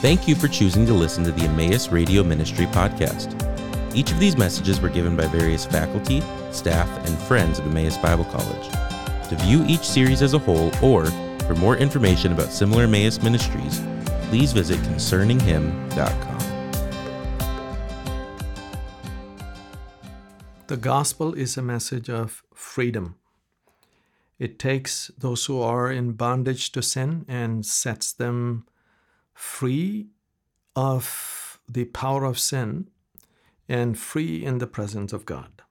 Thank you for choosing to listen to the Emmaus Radio Ministry podcast. Each of these messages were given by various faculty, staff, and friends of Emmaus Bible College. To view each series as a whole or for more information about similar Emmaus ministries, please visit concerninghim.com. The gospel is a message of freedom. It takes those who are in bondage to sin and sets them free of the power of sin and free in the presence of God.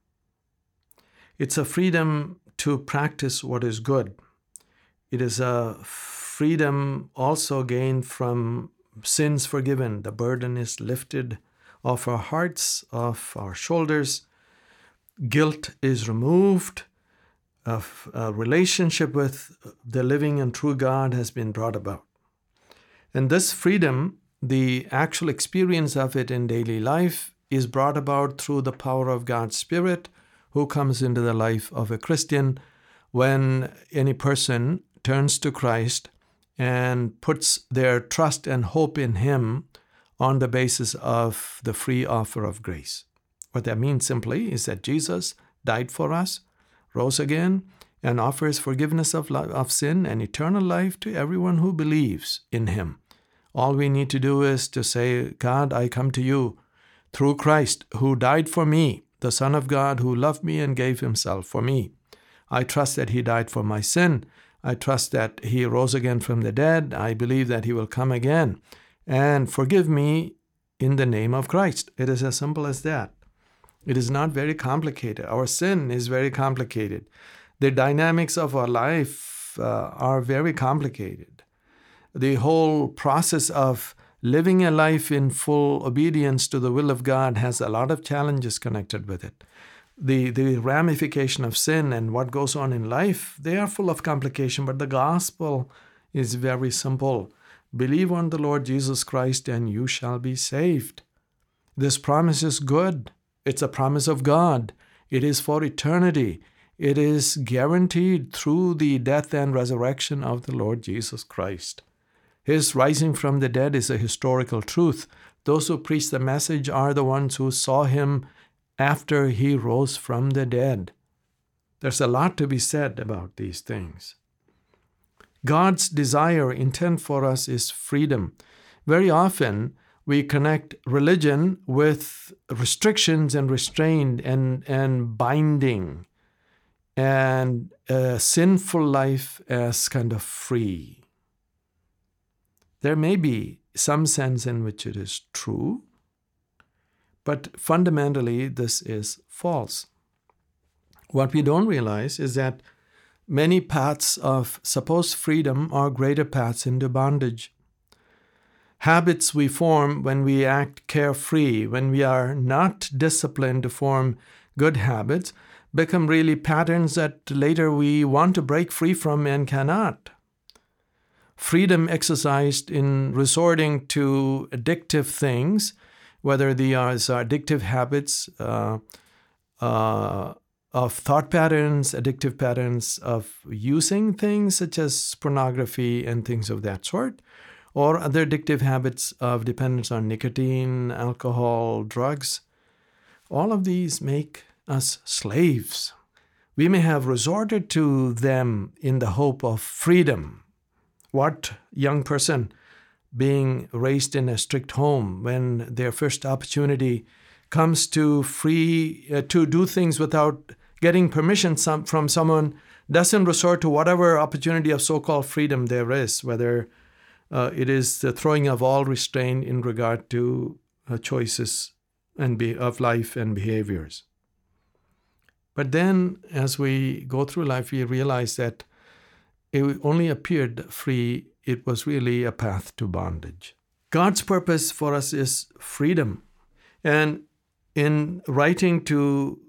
It's a freedom to practice what is good. It is a freedom also gained from sins forgiven. The burden is lifted off our hearts, off our shoulders. Guilt is removed. A relationship with the living and true God has been brought about. And this freedom, the actual experience of it in daily life, is brought about through the power of God's Spirit who comes into the life of a Christian when any person turns to Christ and puts their trust and hope in Him on the basis of the free offer of grace. What that means simply is that Jesus died for us, rose again, and offers forgiveness of, of sin and eternal life to everyone who believes in Him. All we need to do is to say, God, I come to you through Christ, who died for me, the Son of God, who loved me and gave Himself for me. I trust that He died for my sin. I trust that He rose again from the dead. I believe that He will come again and forgive me in the name of Christ. It is as simple as that. It is not very complicated. Our sin is very complicated. The dynamics of our life uh, are very complicated. The whole process of living a life in full obedience to the will of God has a lot of challenges connected with it. The, the ramification of sin and what goes on in life, they are full of complication, but the gospel is very simple. Believe on the Lord Jesus Christ and you shall be saved. This promise is good. It's a promise of God. It is for eternity. It is guaranteed through the death and resurrection of the Lord Jesus Christ. His rising from the dead is a historical truth. Those who preach the message are the ones who saw him after he rose from the dead. There's a lot to be said about these things. God's desire, intent for us is freedom. Very often, we connect religion with restrictions and restraint and, and binding, and a sinful life as kind of free. There may be some sense in which it is true, but fundamentally, this is false. What we don't realize is that many paths of supposed freedom are greater paths into bondage. Habits we form when we act carefree, when we are not disciplined to form good habits, become really patterns that later we want to break free from and cannot. Freedom exercised in resorting to addictive things, whether these are addictive habits, uh, uh, of thought patterns, addictive patterns of using things such as pornography and things of that sort, or other addictive habits of dependence on nicotine, alcohol, drugs. All of these make us slaves. We may have resorted to them in the hope of freedom. What young person being raised in a strict home when their first opportunity comes to free uh, to do things without getting permission some, from someone doesn't resort to whatever opportunity of so-called freedom there is whether uh, it is the throwing of all restraint in regard to uh, choices and be, of life and behaviors but then as we go through life we realize that it only appeared free. It was really a path to bondage. God's purpose for us is freedom. And in writing to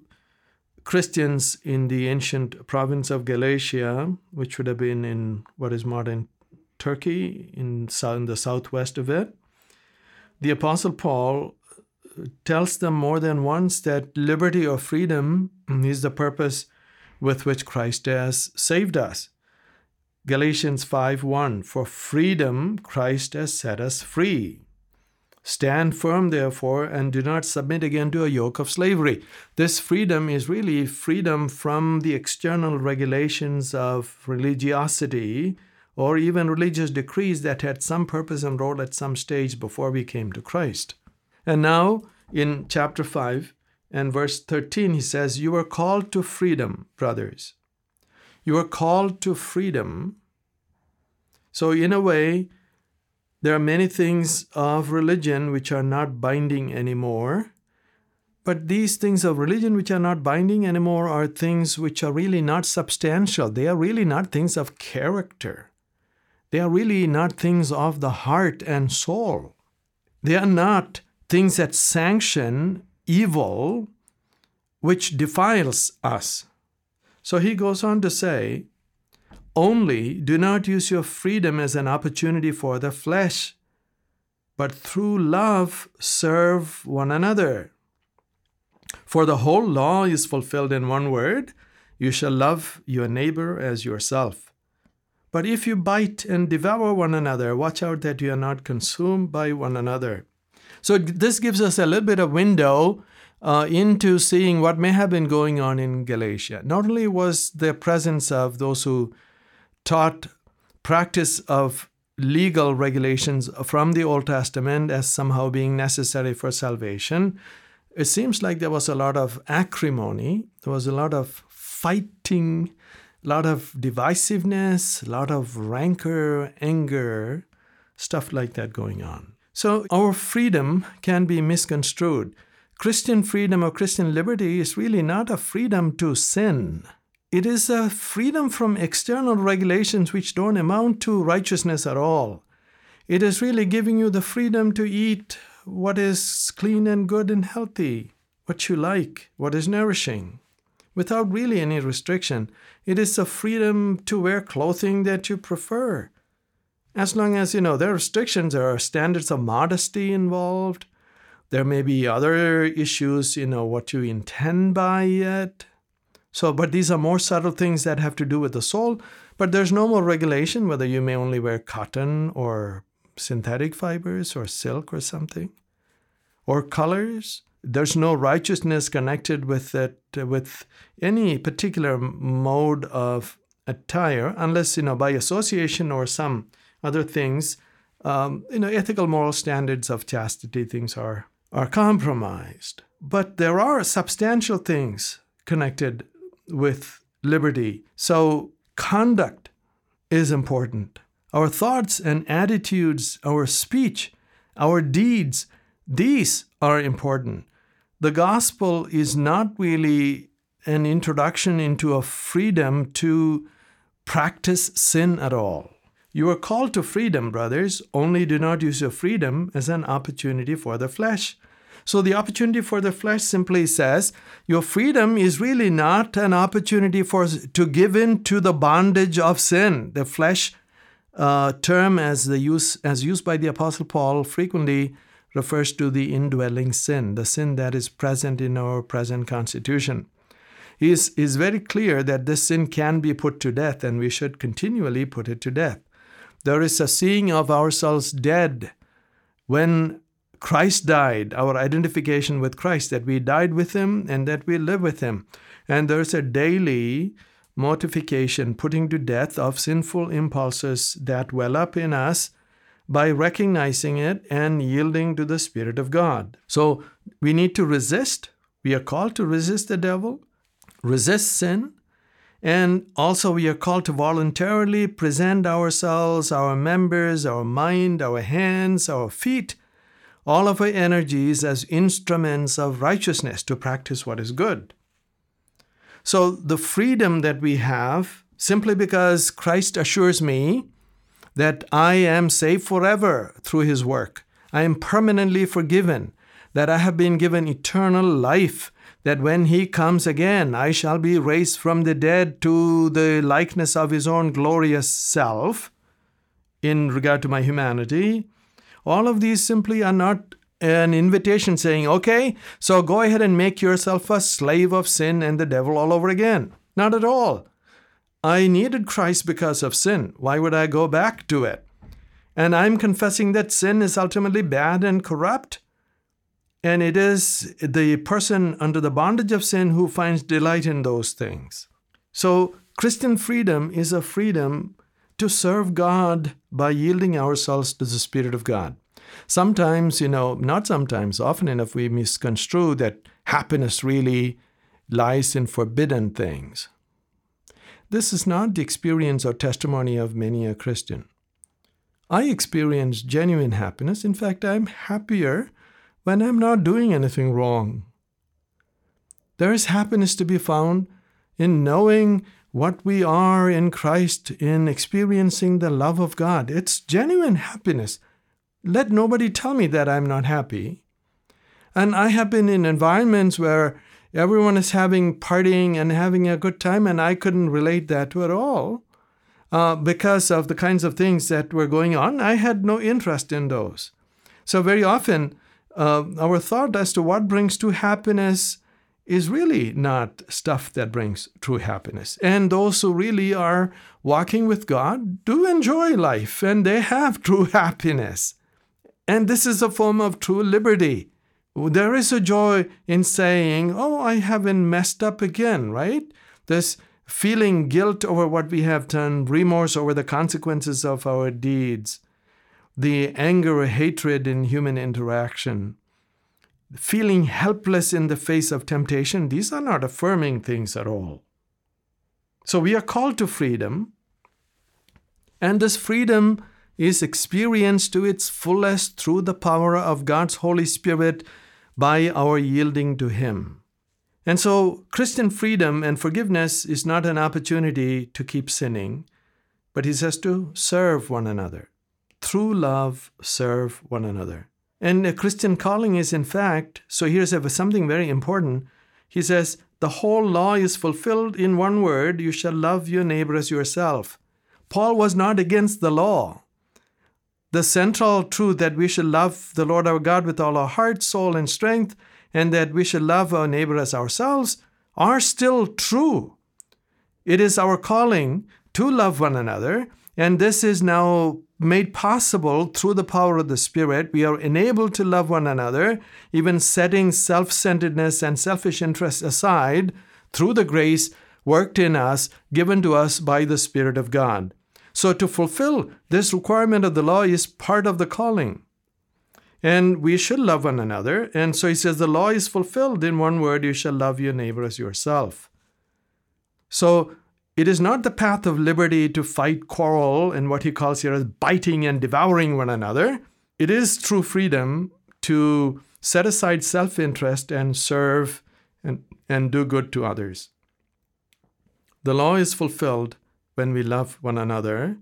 Christians in the ancient province of Galatia, which would have been in what is modern Turkey, in, the southwest of it, the Apostle Paul tells them more than once that liberty or freedom is the purpose with which Christ has saved us. Galatians 5:1 For freedom Christ has set us free. Stand firm, therefore, and do not submit again to a yoke of slavery. This freedom is really freedom from the external regulations of religiosity or even religious decrees that had some purpose and role at some stage before we came to Christ. And now, in chapter 5 and verse 13, he says, You are called to freedom, brothers. You are called to freedom. So, in a way, there are many things of religion which are not binding anymore. But these things of religion which are not binding anymore are things which are really not substantial. They are really not things of character. They are really not things of the heart and soul. They are not things that sanction evil which defiles us. So he goes on to say, only do not use your freedom as an opportunity for the flesh, but through love serve one another. For the whole law is fulfilled in one word you shall love your neighbor as yourself. But if you bite and devour one another, watch out that you are not consumed by one another. So, this gives us a little bit of window uh, into seeing what may have been going on in Galatia. Not only was the presence of those who taught practice of legal regulations from the Old Testament as somehow being necessary for salvation, it seems like there was a lot of acrimony, there was a lot of fighting, a lot of divisiveness, a lot of rancor, anger, stuff like that going on. So our freedom can be misconstrued. Christian freedom or Christian liberty is really not a freedom to sin. It is a freedom from external regulations which don't amount to righteousness at all. It is really giving you the freedom to eat what is clean and good and healthy, what you like, what is nourishing, without really any restriction. It is a freedom to wear clothing that you prefer. As long as, you know, there are restrictions, there are standards of modesty involved. There may be other issues, you know, what you intend by it. So, but these are more subtle things that have to do with the soul. But there's no more regulation whether you may only wear cotton or synthetic fibers or silk or something, or colors. There's no righteousness connected with it, with any particular mode of attire, unless you know by association or some other things. Um, you know, ethical moral standards of chastity things are are compromised. But there are substantial things connected with liberty. So, conduct is important. Our thoughts and attitudes, our speech, our deeds, these are important. The gospel is not really an introduction into a freedom to practice sin at all. You are called to freedom, brothers, only do not use your freedom as an opportunity for the flesh. So the opportunity for the flesh simply says your freedom is really not an opportunity for to give in to the bondage of sin. The flesh uh, term, as the use as used by the Apostle Paul, frequently refers to the indwelling sin, the sin that is present in our present constitution. Is, is very clear that this sin can be put to death, and we should continually put it to death. There is a seeing of ourselves dead when Christ died, our identification with Christ, that we died with Him and that we live with Him. And there's a daily mortification, putting to death of sinful impulses that well up in us by recognizing it and yielding to the Spirit of God. So we need to resist. We are called to resist the devil, resist sin, and also we are called to voluntarily present ourselves, our members, our mind, our hands, our feet all of our energies as instruments of righteousness to practice what is good. So, the freedom that we have, simply because Christ assures me that I am saved forever through his work, I am permanently forgiven, that I have been given eternal life, that when he comes again, I shall be raised from the dead to the likeness of his own glorious self in regard to my humanity all of these simply are not an invitation saying, okay, so go ahead and make yourself a slave of sin and the devil all over again. Not at all. I needed Christ because of sin. Why would I go back to it? And I'm confessing that sin is ultimately bad and corrupt. And it is the person under the bondage of sin who finds delight in those things. So, Christian freedom is a freedom to serve God by yielding ourselves to the Spirit of God. Sometimes, you know, not sometimes, often enough, we misconstrue that happiness really lies in forbidden things. This is not the experience or testimony of many a Christian. I experience genuine happiness. In fact, I'm happier when I'm not doing anything wrong. There is happiness to be found in knowing what we are in Christ, in experiencing the love of God. It's genuine happiness. Let nobody tell me that I'm not happy. And I have been in environments where everyone is having partying and having a good time, and I couldn't relate that to at all. Uh, because of the kinds of things that were going on, I had no interest in those. So, very often, uh, our thought as to what brings true happiness is really not stuff that brings true happiness. And those who really are walking with God do enjoy life and they have true happiness. And this is a form of true liberty. There is a joy in saying, Oh, I haven't messed up again, right? This feeling guilt over what we have done, remorse over the consequences of our deeds, the anger or hatred in human interaction, feeling helpless in the face of temptation, these are not affirming things at all. So we are called to freedom, and this freedom is experienced to its fullest through the power of God's Holy Spirit by our yielding to Him. And so, Christian freedom and forgiveness is not an opportunity to keep sinning, but He says to serve one another. Through love, serve one another. And a Christian calling is, in fact, so here's something very important. He says, The whole law is fulfilled in one word you shall love your neighbor as yourself. Paul was not against the law the central truth that we should love the Lord our God with all our heart, soul, and strength, and that we should love our neighbor as ourselves are still true. It is our calling to love one another, and this is now made possible through the power of the Spirit. We are enabled to love one another, even setting self centeredness and selfish interests aside through the grace worked in us, given to us by the Spirit of God. So, to fulfill this requirement of the law is part of the calling. And we should love one another. And so he says, the law is fulfilled in one word you shall love your neighbor as yourself. So, it is not the path of liberty to fight, quarrel, and what he calls here as biting and devouring one another. It is true freedom to set aside self interest and serve and, and do good to others. The law is fulfilled when we love one another.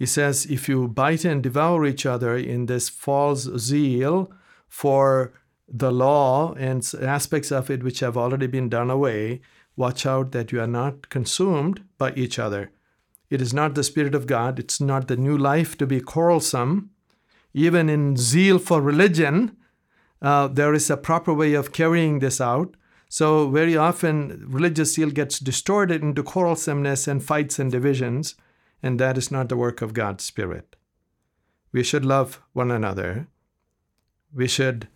He says, if you bite and devour each other in this false zeal for the law and aspects of it which have already been done away, watch out that you are not consumed by each other. It is not the Spirit of God, it's not the new life to be quarrelsome. Even in zeal for religion, uh, there is a proper way of carrying this out. So, very often, religious zeal gets distorted into quarrelsomeness and fights and divisions, and that is not the work of God's Spirit. We should love one another. We should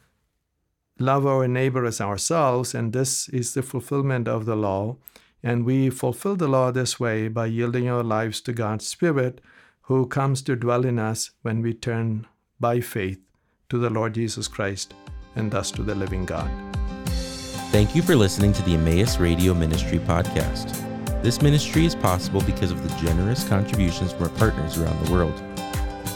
love our neighbor as ourselves, and this is the fulfillment of the law. And we fulfill the law this way by yielding our lives to God's Spirit, who comes to dwell in us when we turn by faith to the Lord Jesus Christ and thus to the living God. Thank you for listening to the Emmaus Radio Ministry podcast. This ministry is possible because of the generous contributions from our partners around the world.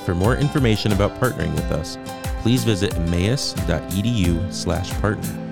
For more information about partnering with us, please visit emmaus.edu/partner.